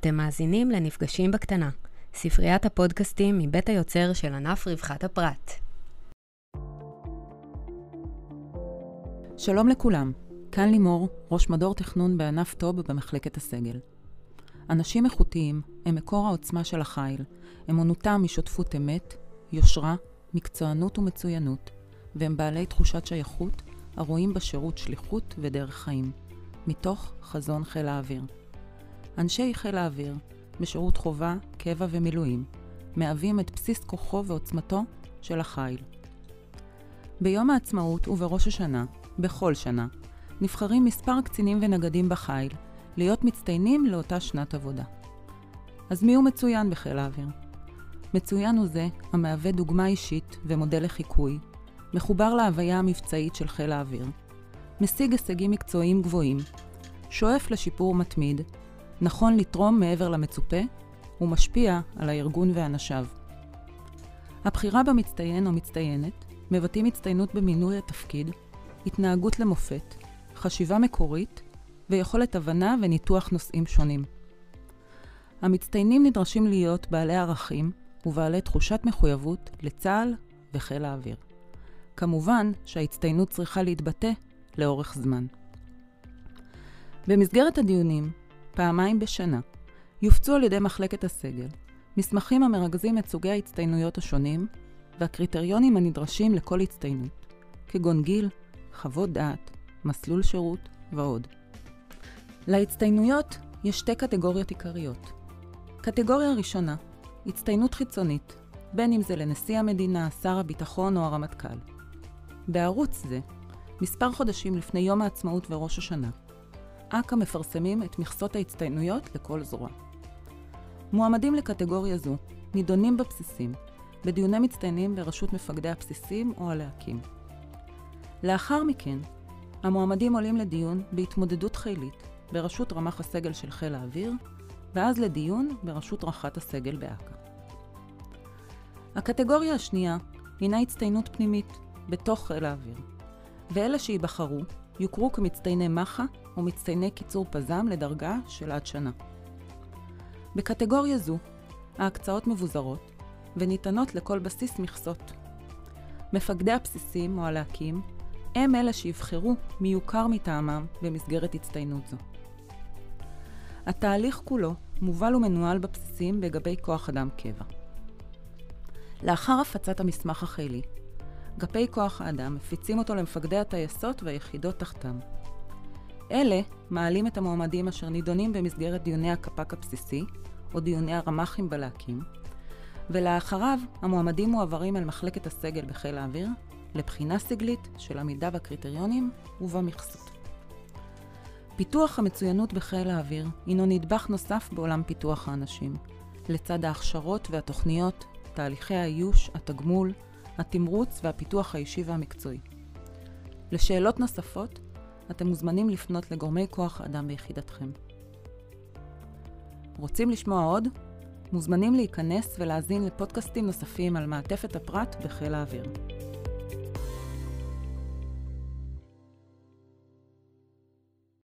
אתם מאזינים לנפגשים בקטנה, ספריית הפודקאסטים מבית היוצר של ענף רווחת הפרט. שלום לכולם, כאן לימור, ראש מדור תכנון בענף טוב במחלקת הסגל. אנשים איכותיים הם מקור העוצמה של החיל, אמונותם משותפות אמת, יושרה, מקצוענות ומצוינות, והם בעלי תחושת שייכות הרואים בשירות שליחות ודרך חיים, מתוך חזון חיל האוויר. אנשי חיל האוויר, בשירות חובה, קבע ומילואים, מהווים את בסיס כוחו ועוצמתו של החיל. ביום העצמאות ובראש השנה, בכל שנה, נבחרים מספר קצינים ונגדים בחיל להיות מצטיינים לאותה שנת עבודה. אז מי הוא מצוין בחיל האוויר? מצוין הוא זה המהווה דוגמה אישית ומודל לחיקוי, מחובר להוויה המבצעית של חיל האוויר, משיג הישגים מקצועיים גבוהים, שואף לשיפור מתמיד, נכון לתרום מעבר למצופה, ומשפיע על הארגון ואנשיו. הבחירה במצטיין או מצטיינת מבטאים הצטיינות במינוי התפקיד, התנהגות למופת, חשיבה מקורית ויכולת הבנה וניתוח נושאים שונים. המצטיינים נדרשים להיות בעלי ערכים ובעלי תחושת מחויבות לצה"ל וחיל האוויר. כמובן שההצטיינות צריכה להתבטא לאורך זמן. במסגרת הדיונים, פעמיים בשנה, יופצו על ידי מחלקת הסגל מסמכים המרכזים את סוגי ההצטיינויות השונים והקריטריונים הנדרשים לכל הצטיינות, כגון גיל, חוות דעת, מסלול שירות ועוד. להצטיינויות יש שתי קטגוריות עיקריות. קטגוריה ראשונה, הצטיינות חיצונית, בין אם זה לנשיא המדינה, שר הביטחון או הרמטכ"ל. בערוץ זה, מספר חודשים לפני יום העצמאות וראש השנה, אכ"א מפרסמים את מכסות ההצטיינויות לכל זרוע. מועמדים לקטגוריה זו נידונים בבסיסים, בדיוני מצטיינים בראשות מפקדי הבסיסים או הלהקים. לאחר מכן, המועמדים עולים לדיון בהתמודדות חילית בראשות רמ"ח הסגל של חיל האוויר, ואז לדיון בראשות רח"ט הסגל באכ"א. הקטגוריה השנייה הינה הצטיינות פנימית בתוך חיל האוויר, ואלה שייבחרו יוכרו כמצטייני מח"א או מצטייני קיצור פז"ם לדרגה של עד שנה. בקטגוריה זו, ההקצאות מבוזרות וניתנות לכל בסיס מכסות. מפקדי הבסיסים או הלהקים הם אלה שיבחרו מי יוכר מטעמם במסגרת הצטיינות זו. התהליך כולו מובל ומנוהל בבסיסים לגבי כוח אדם קבע. לאחר הפצת המסמך החילי, אגפי כוח האדם מפיצים אותו למפקדי הטייסות והיחידות תחתם. אלה מעלים את המועמדים אשר נידונים במסגרת דיוני הקפ"ק הבסיסי, או דיוני הרמ"חים בלהקים, ולאחריו המועמדים מועברים אל מחלקת הסגל בחיל האוויר לבחינה סגלית של עמידה בקריטריונים ובמכסות. פיתוח המצוינות בחיל האוויר הינו נדבך נוסף בעולם פיתוח האנשים, לצד ההכשרות והתוכניות, תהליכי האיוש, התגמול, התמרוץ והפיתוח האישי והמקצועי. לשאלות נוספות, אתם מוזמנים לפנות לגורמי כוח אדם ביחידתכם. רוצים לשמוע עוד? מוזמנים להיכנס ולהאזין לפודקאסטים נוספים על מעטפת הפרט בחיל האוויר.